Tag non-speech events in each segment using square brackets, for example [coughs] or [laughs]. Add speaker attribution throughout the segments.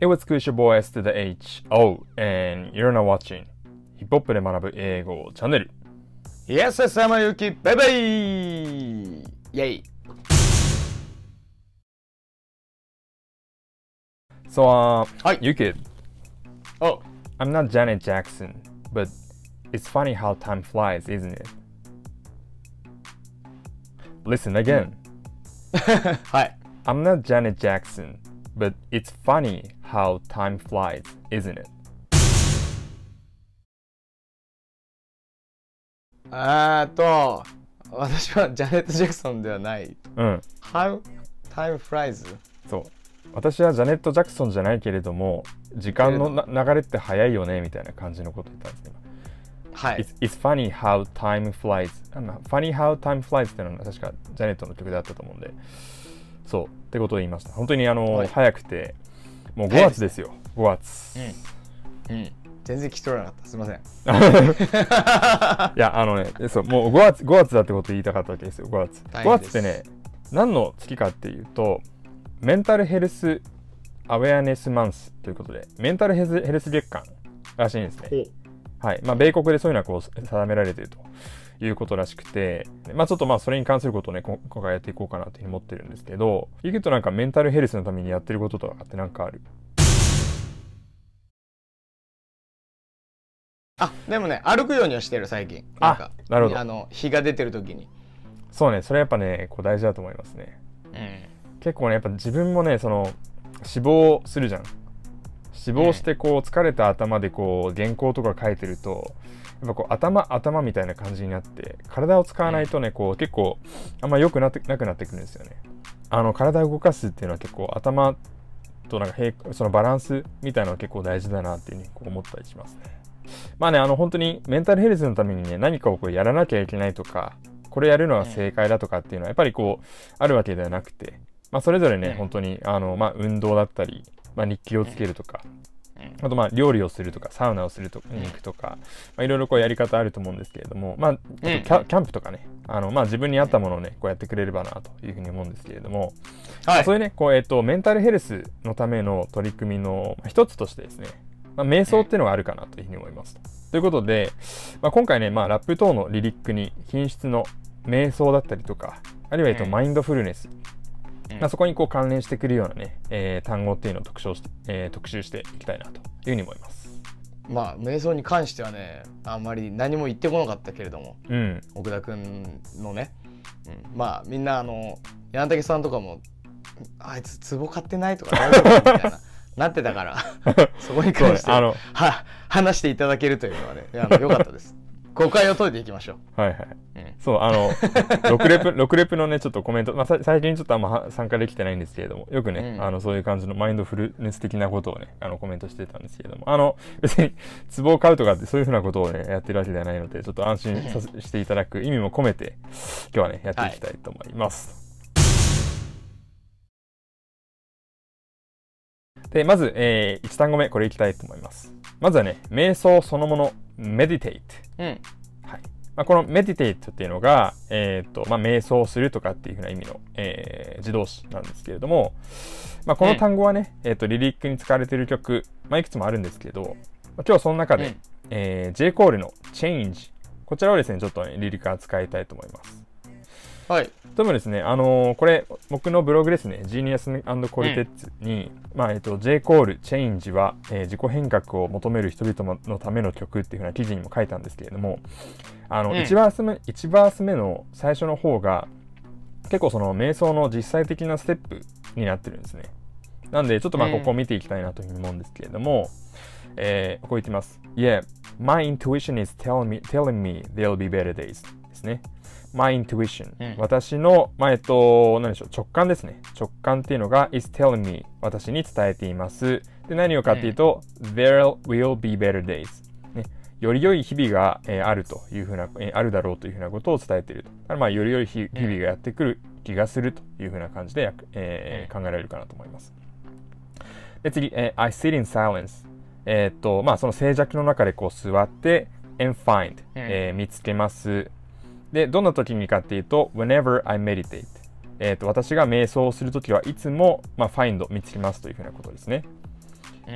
Speaker 1: It was Kush Boy S to the H O and you're now watching ヒップホップで学ぶ英語チャンネル
Speaker 2: Yes, yes, 山ゆき、バイバイイェイ
Speaker 1: So, uh,
Speaker 2: はい。
Speaker 1: you kid,
Speaker 2: お
Speaker 1: I'm not Janet Jackson, but it's funny how time flies, isn't it? Listen again. [laughs]
Speaker 2: はい。
Speaker 1: I'm not Janet Jackson, but it's funny how time flies, isn't it?
Speaker 2: えーっと、私はジャネット・ジャクソンではない。
Speaker 1: うん。
Speaker 2: How time flies?
Speaker 1: そう。私はジャネット・ジャクソンじゃないけれども、時間のな流れって早いよねみたいな感じのこと言ったんですね。
Speaker 2: はい。
Speaker 1: It's, it's funny how time flies. あの funny how time flies っていうのは確かジャネットの曲であったと思うんで、そう。ってことを言いました。本当にあの、
Speaker 2: はい
Speaker 1: 早くて、もう5
Speaker 2: 早い
Speaker 1: 月ですよ。5月。
Speaker 2: うん。全然聞き取れなかった。すいません。[laughs]
Speaker 1: いや、あのね、そう、もう5月、5月だってことを言いたかったわけですよ、5月。5
Speaker 2: 大変です
Speaker 1: 月ってね、何の月かっていうと、メンタルヘルスアウェアネスマンスということで、メンタルヘルスヘルス月間らしいんですね。はい。まあ、米国でそういうのはこう定められているということらしくて、まあ、ちょっとまあ、それに関することをね、こ今回やっていこうかなというふうに思ってるんですけど、ゆきとなんかメンタルヘルスのためにやってることとかってなんかある？
Speaker 2: あ、でもね、歩くようにはしてる、最近。
Speaker 1: あ
Speaker 2: んか
Speaker 1: なるほど
Speaker 2: あの、日が出てる時に。
Speaker 1: そうね、それやっぱね、こう大事だと思いますね。
Speaker 2: うん。
Speaker 1: 結構ねやっぱ自分もねその死亡するじゃん死亡してこう疲れた頭でこう原稿とか書いてるとやっぱこう頭頭みたいな感じになって体を使わないとねこう結構あんま良くなってなくなってくるんですよね。あの体を動かすっていうのは結構頭となんか平そのバランスみたいなのは結構大事だなっていうふうにこう思ったりしますね。まあねあの本当にメンタルヘルスのためにね何かをこうやらなきゃいけないとかこれやるのは正解だとかっていうのはやっぱりこうあるわけではなくてまあ、それぞれね、
Speaker 2: うん
Speaker 1: 本当にあの、まあ、運動だったり、まあ、日記をつけるとか、
Speaker 2: うん
Speaker 1: あとまあ料理をするとかサウナをするとかに行くとか、まあ、いろいろこうやり方あると思うんですけれども、まあ、キャキャンプとかね。あの、まあ、自分に合ったものをねこうやってくれればなというふうに思うんですけれども、
Speaker 2: はい。
Speaker 1: そういうねこう、えっとメンタルヘルスのための取り組みのまあ一つとしてですね、まあ、瞑想っていうのがあるかなというふうに思います。と。ということで、まあ、今回ね、まあ、ラップ等のリリックに品質の瞑想だったりとかあるいは、えっと
Speaker 2: うん。
Speaker 1: マインドフルネス
Speaker 2: うん
Speaker 1: まあ、そこにこう関連してくるようなね、えー単語っていうのを特集して、えー特集していきたいなというふうに思います。
Speaker 2: まあ、瞑想に関してはね、あんまり何も言ってこなかったけれども、
Speaker 1: うん。
Speaker 2: 奥田くんのね、うん、まあみんなあの柳竹さんとかもあいつ壺買ってないとか大丈夫みたいな [laughs] なってたから [laughs] そこに関して
Speaker 1: あの
Speaker 2: は話していただけるというのはねあのよかったです誤解を解いていきましょ
Speaker 1: はいはい。
Speaker 2: う、うん
Speaker 1: そう、あの、[laughs] 6レプ、6レプのね、ちょっとコメント、まあ、さ最近ちょっとあんまは参加できてないんですけれども、よくね、
Speaker 2: うん
Speaker 1: あの、そういう感じのマインドフルネス的なことをね、あの、コメントしてたんですけれども、あの、[laughs] 別に、壺を買うとかってそういうふうなことをね、やってるわけではないので、ちょっと安心させしていただく [laughs] 意味も込めて、今日はね、やっていきたいと思います。で、まず、え1単語目、これいきたいと思います。まずはね、瞑想そのもの、meditate。
Speaker 2: うん
Speaker 1: はいまあ、この meditate っていうのが、えーとまあ、瞑想するとかっていうふうな意味の、えー自動詞なんですけれども、まあ、この単語はね、えーとリリックに使われている曲、まあ、いくつもあるんですけど、まあ、今日はその中で、
Speaker 2: うん
Speaker 1: えー J. コールの Change こちらをですねちょっと、ね、リリック扱いたいと思います。
Speaker 2: はい
Speaker 1: ともですね、あのーこれ、僕のブログですね、Genius c o l t e t に、まあ、えっと、J. コール、Change は、えー自己変革を求める人々のための曲っていうふうな記事にも書いたんですけれども、あの、
Speaker 2: うん
Speaker 1: 1バース目、1バース目の最初の方が、結構その瞑想の実際的なステップになってるんですね。なんで、ちょっとまあ、
Speaker 2: うん
Speaker 1: ここを見ていきたいなというふうに思うんですけれども、えーこう言っています。Yeah, my intuition is telling me, telling me there'll be better days ですね。My intuition、
Speaker 2: うん
Speaker 1: 私の、まあ、えっと、何でしょう、直感ですね。直感っていうのが is telling me 私に伝えています。で、何をかっていうと、there will be better days、ね。より良い日々が、えーあるというふうな、えーあるだろうというふうなことを伝えていると。まあ、より良い日日々がやってくる気がするというふうな感じで、えー考えられるかなと思います。で、次、えー I sit in silence。えーっと、まあ、その静寂の中でこう座って、and find、えー見つけます。で、どんな時にかっていうと、whenever I meditate。えーっと、私が瞑想をするときはいつも、まあ、find 見つけますというふうなことですね。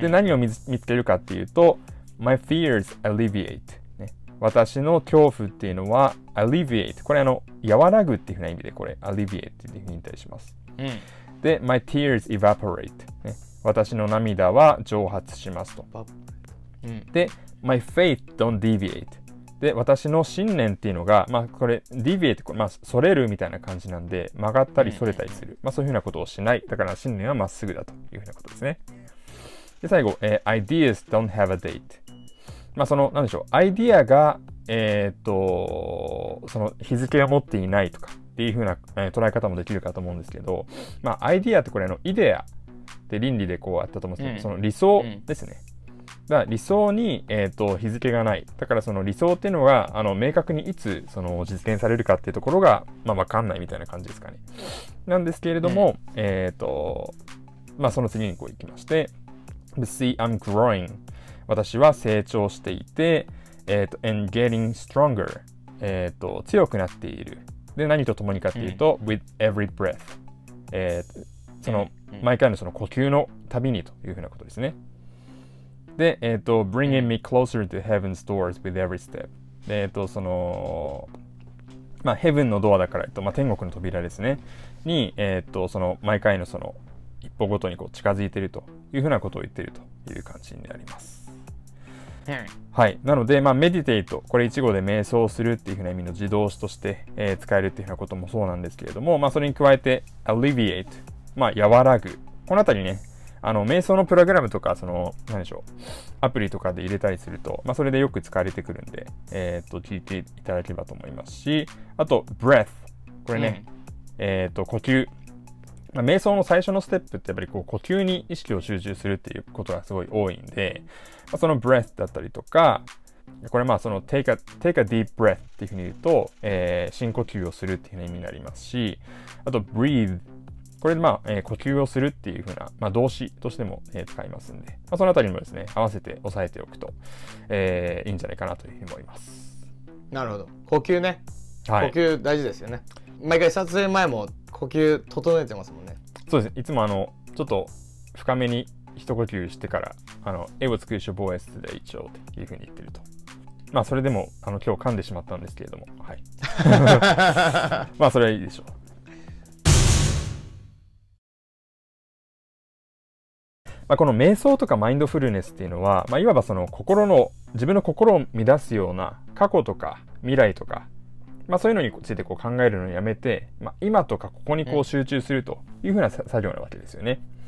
Speaker 1: で、何を見つけるかっていうと、My fears alleviate、ね。私の恐怖っていうのは alleviate。これあの、和らぐっていうふうな意味で、これ alleviate っていうふうに言ったりします。
Speaker 2: うん
Speaker 1: で、My tears evaporate、ね。私の涙は蒸発しますと。
Speaker 2: バうん
Speaker 1: で、My faith don't deviate。で、私の信念っていうのが、まあ、これ、deviate、これまあ、それるみたいな感じなんで、曲がったりそれたりする。まあ、そういうふうなことをしない。だから、信念はまっすぐだというふうなことですね。で、最後、えー ideas don't have a date。まあ、その、なんでしょう、アイディアが、えーっと、その日付を持っていないとかっていうふうな、えー捉え方もできるかと思うんですけど、まあ、アイディアってこれあの、イデアって倫理でこうあったと思うんですけど、
Speaker 2: うん
Speaker 1: その理想ですね。だから理想に、えー、と日付がない。だからその理想っていうのがあの明確にいつその実現されるかっていうところが、まあ、わかんないみたいな感じですかね。なんですけれども、えっ、と、まあその次にこういきまして、See, I'm growing. 私は成長していて、えっ、と、and getting stronger. えっ、と、強くなっている。で、何と共にかっていうと、with every breath. えーその、
Speaker 2: うん
Speaker 1: 毎回のその呼吸のたびにというふうなことですね。で、えっ、と、bringing me closer to heaven's doors with every step。で、えっ、と、その、まあ、ヘブンのドアだから、えっとまあ、天国の扉ですね。に、えっ、と、その、毎回のその、一歩ごとにこう近づいているというふうなことを言っているという感じになります。はい。なので、まあ、メディテイト、これ一語で瞑想するっていうふうな意味の自動詞として、えー使えるっていうふうなこともそうなんですけれども、まあ、それに加えて、alleviate、まあ、和らぐ。このあたりね、あの、瞑想のプログラムとか、その、何でしょう、アプリとかで入れたりすると、まあ、それでよく使われてくるんで、えーっと、聞いていただければと思いますし、あと、breath。これね、えーっと、呼吸。まあ、瞑想の最初のステップってやっぱりこう呼吸に意識を集中するっていうことがすごい多いんで、まあ、その breath だったりとか、これまあその take a, take a deep breath っていうふうに言うと、えー深呼吸をするっていう意味になりますし、あと breathe。これでまあ、えー呼吸をするっていうふうな、まあ、動詞としても、えー使いますんで、まあ、そのあたりもですね、合わせて押さえておくと、えーいいんじゃないかなというふうに思います。
Speaker 2: なるほど呼吸ね
Speaker 1: はい。
Speaker 2: 呼吸大事ですよね毎回撮影前も呼吸整えてますもんね
Speaker 1: そうです。いつもあの、ちょっと深めに一呼吸してから、あの、絵を作る処方 S で一応っていうふうに言ってると。まあ、それでも、あの、今日噛んでしまったんですけれども、はい。[laughs] [laughs] まあ、それはいいでしょう。まあ、この瞑想とかマインドフルネスっていうのは、まあ、いわばその心の、自分の心を乱すような過去とか未来とか、まあ、そういうのについてこう考えるのをやめて、まあ、今とかここにこう集中するというふうなさ作業なわけですよね。
Speaker 2: うん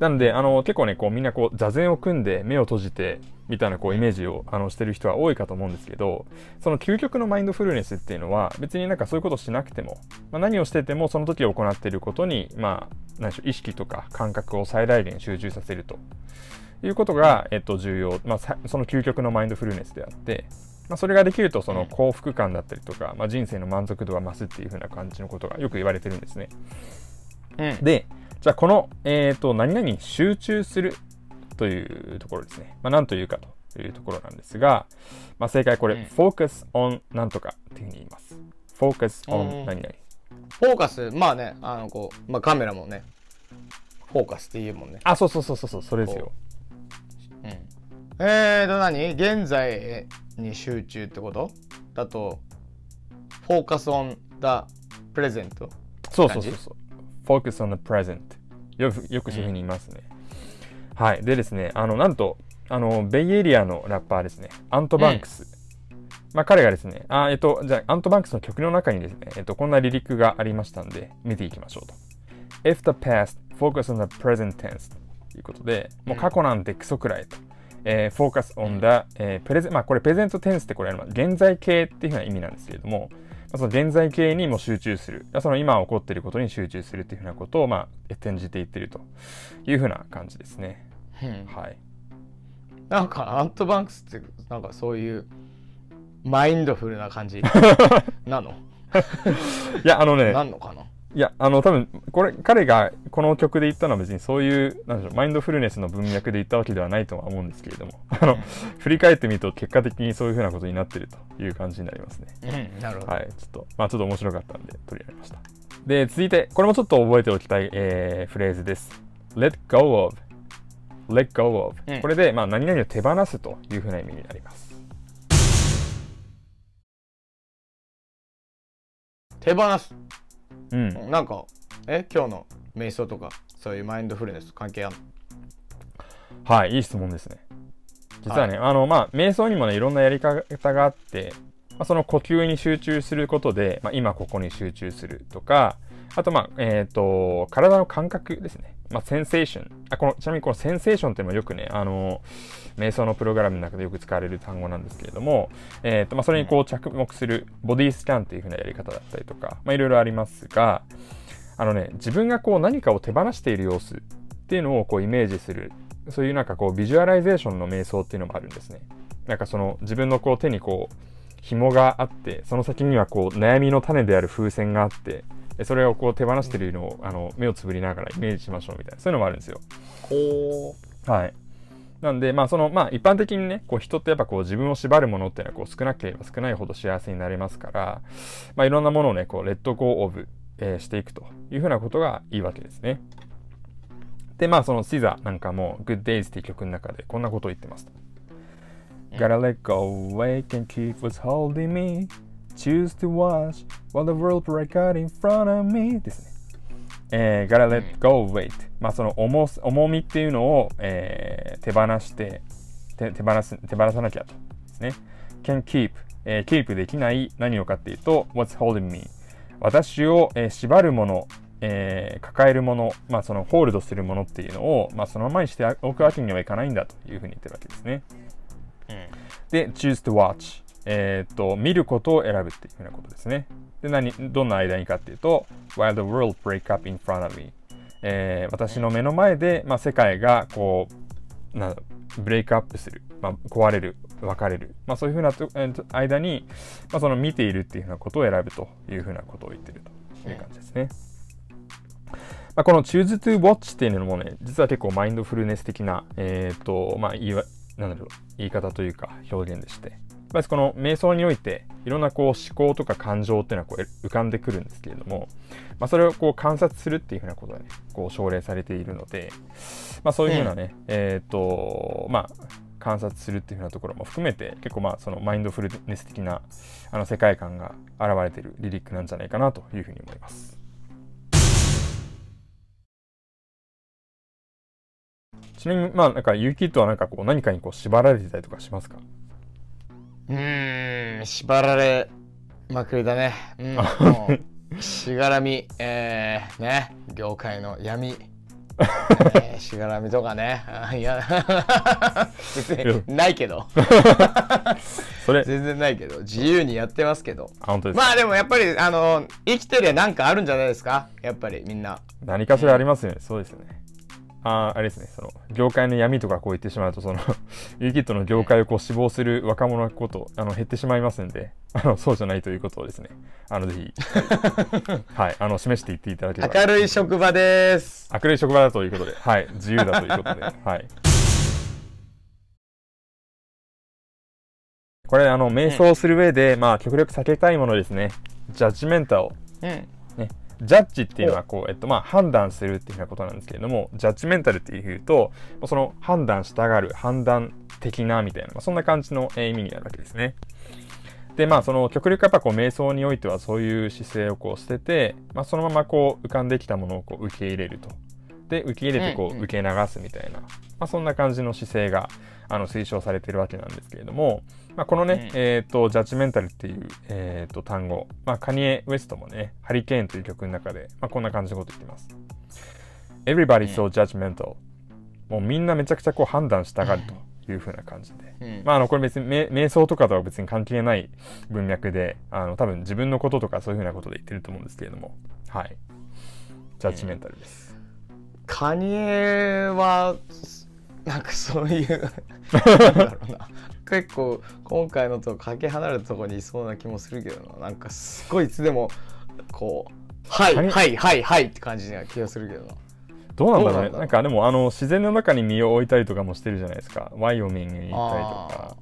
Speaker 1: なんで、あの、結構ね、こう、みんなこう、座禅を組んで目を閉じて、みたいなこう、イメージを、あの、してる人は多いかと思うんですけど、その究極のマインドフルネスっていうのは、別になんかそういうことしなくても、まあ、何をしてても、その時行っていることに、まあ、何でしょう、意識とか感覚を最大限集中させると。いうことが、えっと、重要。まあ、さその究極のマインドフルネスであって、まあ、それができると、その幸福感だったりとか、まあ、人生の満足度が増すっていう風な感じのことがよく言われてるんですね。
Speaker 2: うん。
Speaker 1: で、じゃあこの、えっ、と、何々に集中するというところですね。まあ、何というかというところなんですが、まあ、正解これ、
Speaker 2: うん
Speaker 1: focus on なんとかっていうふうに言います。focus
Speaker 2: う
Speaker 1: on
Speaker 2: ん
Speaker 1: 何々。
Speaker 2: フォーカスまあねあのこう、まあ、カメラもねフォーカスって言うもんね
Speaker 1: あ、そうそうそうそうそう、それですよ。
Speaker 2: うんえーと何？現在に集中ってこと？だとフォーカスオン the present
Speaker 1: そうそうそうそう。Focus on the present。よく、よくそういうふうに言いますね。はい。でですね、あの、なんと、あの、ベイエリアのラッパーですね、アント・バンクス。まあ、彼がですね、あ、えっと、じゃあ、アント・バンクスの曲の中にですね、えっと、こんなリリックがありましたんで、見ていきましょうと。If the past, focus on the present tense ということで、もう過去なんてクソくらいと。えー、focus on the、えー、プレゼン、まあこれプレゼントテンスってこれ、まあ現在形っていうふうな意味なんですけれども、まあ、その現在形にも集中する。その今起こっていることに集中するっていうふうなことを、まあ、転じていってるというふうな感じですね。
Speaker 2: うん
Speaker 1: はい。
Speaker 2: なんかアントバンクスってなんかそういうマインドフルな感じなの？[laughs]
Speaker 1: いや、あのね、
Speaker 2: なんのかな？い
Speaker 1: や、あの、多分、これ、彼がこの曲で言ったのは別にそういう、なんでしょう、マインドフルネスの文脈で言ったわけではないとは思うんですけれども、あの、振り返ってみると結果的にそういうふうなことになってるという感じになりますね。
Speaker 2: うんなるほど、
Speaker 1: はい、ちょっと、まあちょっと面白かったんで取り上げました。で、続いて、これもちょっと覚えておきたい、えーフレーズです。let go of let go of、
Speaker 2: うん
Speaker 1: これで、まあ、何々を手放すというふうな意味になります。
Speaker 2: 手放す
Speaker 1: うん。
Speaker 2: なんかえ今日の瞑想とかそういうマインドフルネスと関係あるの？
Speaker 1: はい、いい質問ですね。実はね、あの、まあ、瞑想にもね、いろんなやり方があって、まあ、その呼吸に集中することで、まあ、今ここに集中するとか、あと、まあ、えっ、と、体の感覚ですね。まあ、センセーション。あ、この、ちなみにこのセンセーションっていうのもよくね、あの、瞑想のプログラムの中でよく使われる単語なんですけれども、えっ、と、まあ、それにこう着目するボディスキャンっていう風なやり方だったりとか、まあ、いろいろありますが、あのね、自分がこう何かを手放している様子っていうのをこうイメージする、そういうなんかこうビジュアライゼーションの瞑想っていうのもあるんですね。なんかその自分のこう手にこう紐があって、その先にはこう悩みの種である風船があって、でそれをこう手放しているのをあの目をつぶりながらイメージしましょうみたいな、そういうのもあるんですよ。
Speaker 2: ほ
Speaker 1: はい。なんで、まあ、その、まあ、一般的にね、こう、人ってやっぱこう、自分を縛るものっていうのは、こう、少なければ少ないほど幸せになれますから、まあ、いろんなものをね、こう、レッドゴーオブ、えーしていくというふうなことがいいわけですね。で、まあ、その、シザなんかも、Good Days っていう曲の中で、こんなことを言ってますと。Gotta let go, wake and keep what's holding me. Choose to watch while the world break out in front of me. ですね。えー、gotta let go, wait. まあその重す重みっていうのを、えー手放して手手放す手放さなきゃとですね。can keep、えー、キープできない何をかっていうと what's holding me 私を、えー縛るもの、えー抱えるもの、まあそのホールドするものっていうのを、まあそのままにしておくわけにはいかないんだというふうに言ってるわけですね。で、choose to watch。えーっと、見ることを選ぶっていうふうなことですね。で、何、どんな間にかっていうと、while the world break up in front of me。えー私の目の前で、まあ、世界がこう、なブレイクアップする、まあ、壊れる、分かれる。まあ、そういうふうなと、えーと間に、まあ、その見ているっていうふうなことを選ぶというふうなことを言ってるという感じですね。まあ、この choose to watch っていうのもね、実は結構マインドフルネス的な、えっ、と、まあ、言い、なんだろう、言い方というか表現でして、ぱりこの瞑想において、いろんなこう思考とか感情っていうのはこう浮かんでくるんですけれども、まあ、それをこう観察するっていうふうなことがね、こう奨励されているので、まあ、そういうふうなね、えっ、と、まあ、観察するっていうふうなところも含めて、結構まあ、そのマインドフルネス的なあの世界観が現れているリリックなんじゃないかなというふうに思います。ちなみに、まあ、なんか、ユーキッドはなんかこう、何かにこう、縛られてたりとかしますか？
Speaker 2: うーん縛られまくりだね。うんしがらみ。えー、ね業界の闇。えーしがらみとかね。あいや別にないけど。
Speaker 1: それ、
Speaker 2: 全然ないけど。自由にやってますけど。まあでもやっぱりあの生きてりゃなんかあるんじゃないですか？やっぱりみんな。
Speaker 1: 何かしらありますよね。そうですよね。あーあれですね、その、業界の闇とかこう言ってしまうと、その、[laughs] ユーキッドの業界をこう死亡する若者のこと、あの、減ってしまいますんで、あの、そうじゃないということをですね、あの、ぜひ、[laughs] はい、あの、示していっていただければ。
Speaker 2: 明るい職場です
Speaker 1: 明るい職場だということで、はい、自由だということで、[laughs] はい。これ、あの、瞑想する上で、まあ、極力避けたいものですね。ジャッジメンタル。
Speaker 2: うん
Speaker 1: ジャッジっていうのはこう、えっとまあ、判断するっていうふうなことなんですけれども、ジャッジメンタルっていうと、その判断したがる、判断的なみたいな、まあ、そんな感じのえー意味になるわけですね。で、まあ、その極力やっぱこう、瞑想においてはそういう姿勢をこう捨てて、まあ、そのままこう、浮かんできたものをこう受け入れると。で、受け入れてこう、受け流すみたいな、まあ、そんな感じの姿勢が、あの、推奨されているわけなんですけれども、まあ、このね、
Speaker 2: うん
Speaker 1: えっ、と、ジャッジメンタルっていう、えっ、と、単語、まあ、カニエ・ウエストもね、ハリケーンという曲の中で、まあ、こんな感じのこと言ってます。Everybody so judgmental. もうみんなめちゃくちゃこう判断したがるという風な感じで。
Speaker 2: うん
Speaker 1: まあ、あの、これ別にめ瞑想とかとは別に関係ない文脈で、あの、多分自分のこととかそういう風なことで言ってると思うんですけれども、はい。ジャッジメンタルです。
Speaker 2: カニエはなんかそういうなんだろうな結構今回のとかけ離れたところにいそうな気もするけどななんかすごいいつでもこう「はいはいはいはい」って感じな気がするけどな
Speaker 1: どうなんだろうね。
Speaker 2: なん
Speaker 1: かでも、あの、自然の中に身を置いたりとかもしてるじゃないですか。ワイオミングに行ったりとか。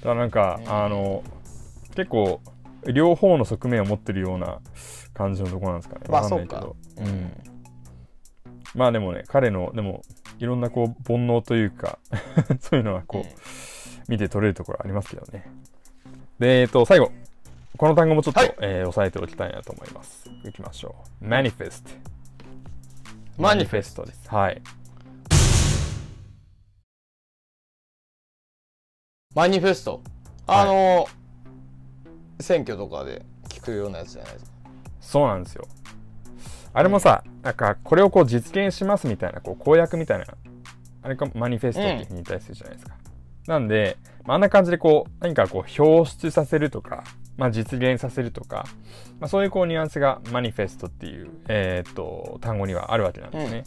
Speaker 1: だからなんか、
Speaker 2: うん
Speaker 1: あの、結構、両方の側面を持ってるような感じのところなんですかね。
Speaker 2: まあ
Speaker 1: わかんないけど。
Speaker 2: そうか
Speaker 1: うん。まあでもね、彼の、でも、いろんなこう煩悩というか [laughs] そういうのはこう、
Speaker 2: うん
Speaker 1: 見て取れるところありますけどね。で、えっと、最後。この単語もちょっと、
Speaker 2: はい
Speaker 1: えー押さえておきたいなと思います。いきましょう。manifest。
Speaker 2: マニフェス
Speaker 1: トです。はい。
Speaker 2: マニフェストあの、選挙とかで聞くようなやつじゃないですか
Speaker 1: そうなんですよ。あれもさ、なんか、これをこう実現しますみたいな、こう公約みたいな、あれがマニフェストってに対するじゃないですか。なんで、まあ、あんな感じでこう、何かこう表出させるとか、まあ、実現させるとか、まあ、そういうこうニュアンスがマニフェストっていう、えーっと、単語にはあるわけなんですね。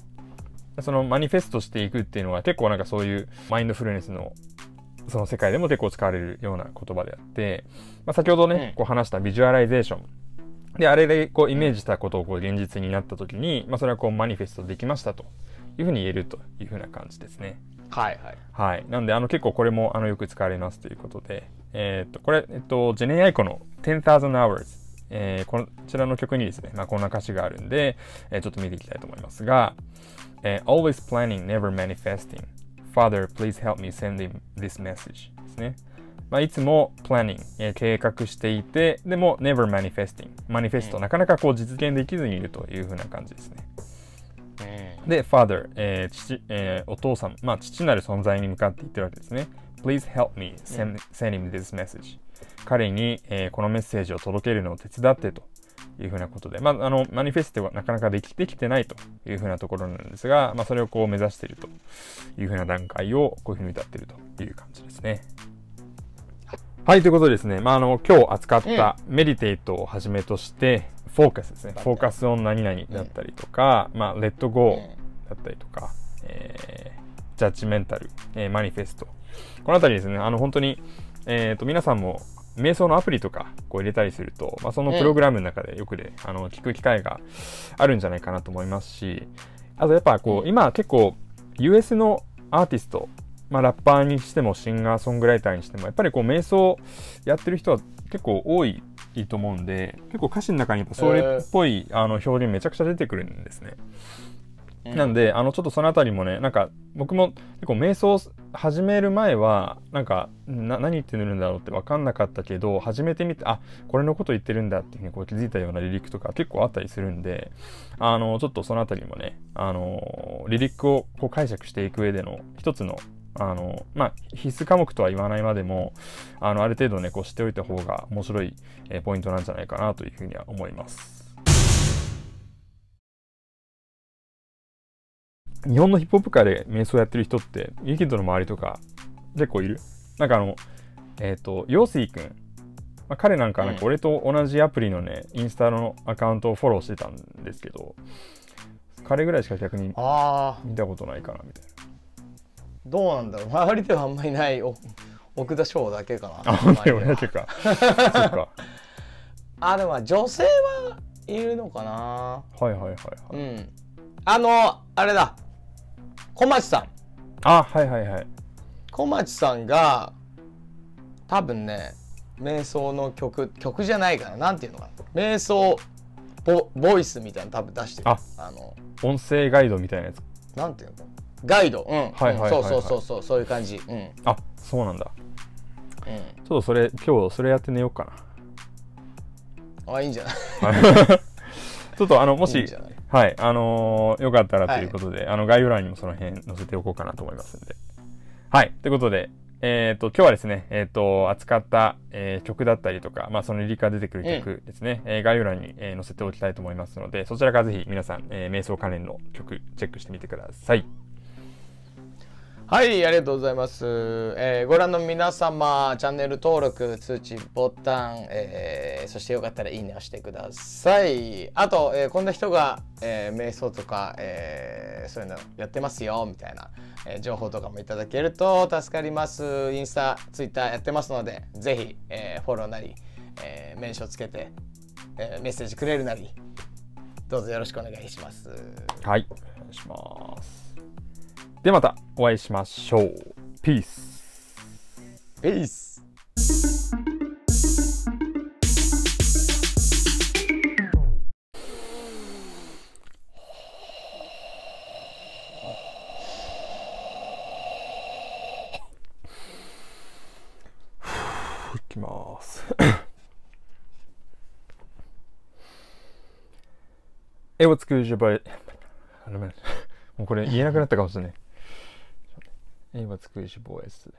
Speaker 1: そのマニフェストしていくっていうのは結構なんかそういうマインドフルネスのその世界でも結構使われるような言葉であって、まあ、先ほどね、
Speaker 2: うん
Speaker 1: こう話したビジュアライゼーション。で、あれでこうイメージしたことをこう現実になった時に、まあ、それはこうマニフェストできましたというふうに言えるというふうな感じですね。
Speaker 2: はいはい
Speaker 1: はい。なんで、あの、結構これも、あの、よく使われますということで、えーっと、これ、えっと、ジェネアイコの10,000 hours、えーこちらの曲にですね、まあ、こんな歌詞があるんで、えーちょっと見ていきたいと思いますが、えー always planning, never manifesting. Father, please help me send him this message ですね。まあ、いつも planning、えー計画していて、でも never manifesting。マニフェスト、なかなかこう実現できずにいるというふうな感じですね。で、father、えー父、えーお父さん、まあ、父なる存在に向かって言ってるわけですね。Please help me send,、send him this message. 彼に、えーこのメッセージを届けるのを手伝ってというふうなことで、まあ、あの、マニフェストはなかなかできできてないというふうなところなんですが、まあ、それをこう目指しているというふうな段階をこういうふうに歌っているという感じですね。はい、ということでですね、まあ、あの、今日扱ったメディテイトをはじめとして、フォーカスですね。フォーカスオン何々だったりとか、まあ、レッドゴーだったりとか、えー、ジャッジメンタル、えーマニフェスト。このあたりですね、あの、本当に、えっ、と、皆さんも、瞑想のアプリとかこう入れたりすると、まあ、そのプログラムの中でよくで、あの聞く機会があるんじゃないかなと思いますしあとやっぱこう今結構 US のアーティスト、まあ、ラッパーにしてもシンガーソングライターにしてもやっぱりこう瞑想やってる人は結構多いと思うんで結構歌詞の中にやっぱそれっぽい、あの表現めちゃくちゃ出てくるんですね。なんで、あの、ちょっとそのあたりもね、なんか、僕も結構瞑想始める前は、なんか、な何言ってるんだろうって分かんなかったけど、始めてみて、あ、これのこと言ってるんだっていうふうにこう気づいたようなリリックとか結構あったりするんで、あの、ちょっとそのあたりもね、あの、リリックをこう解釈していく上での一つの、あの、まあ、必須科目とは言わないまでも、あの、ある程度ね、こう知っておいた方が面白い、えーポイントなんじゃないかなというふうには思います。日本のヒップホップ界で瞑想やってる人って、ユキッドの周りとか結構いる？なんかあの、えっ、と、ヨースイくん。まあ、彼なんかなんか
Speaker 2: うん
Speaker 1: 俺と同じアプリのね、インスタのアカウントをフォローしてたんですけど、彼ぐらいしか逆に見たことないかなみたい
Speaker 2: どうなんだろう。周りではあんまりないお奥田翔だけかな。
Speaker 1: な。あ、本当にだけか。[laughs] そっか。
Speaker 2: あでもまあ女性はいるのかな。
Speaker 1: はいはいはいはい。
Speaker 2: うん。あのあれだ。小町さん。
Speaker 1: あ、はいはいはい。
Speaker 2: 小町さんが多分ね瞑想の曲曲じゃないかな。なんていうのかな。瞑想ボボイスみたいなの多分出してる。
Speaker 1: あ。
Speaker 2: あの。
Speaker 1: 音声ガイドみたいなやつ。
Speaker 2: なんていうの？ガイド。うん、
Speaker 1: はいはいはいはい。
Speaker 2: そうそうそうそうそういう感じ。うん。うん
Speaker 1: あ、そうなんだ。ちょっとそれ、今日それやって寝ようか
Speaker 2: あいいんじゃない？
Speaker 1: な。はいちょっとあの、もし、
Speaker 2: いい
Speaker 1: はい、あのーよかったらということで、あの、概要欄にもその辺載せておこうかなと思いますんで。はい、ということで、えっ、と、今日はですね、えっ、と、扱った、えー曲だったりとか、まあ、そのリリカ出てくる曲ですね、えー概要欄に、えー載せておきたいと思いますので、そちらからぜひ皆さん、えー瞑想関連の曲、チェックしてみてください。
Speaker 2: はい、ありがとうございます。えーご覧の皆様、チャンネル登録、通知ボタン、えーそしてよかったらいいねをしてください。あと、えーこんな人が、えー瞑想とか、えそういうのやってますよ、みたいな、え情報とかもいただけると助かります。インスタ、ツイッターやってますので、ぜひ、えフォローなり、えー、メンションつけて、えメッセージくれるなり、どうぞよろしくお願いします。
Speaker 1: はい、お願いします。でまたお会いしましょう。ピース。
Speaker 2: ピース。
Speaker 1: いきます [coughs] 絵を作る場合もうこれ言えなくなったかもしれないえ、を作るじボイス。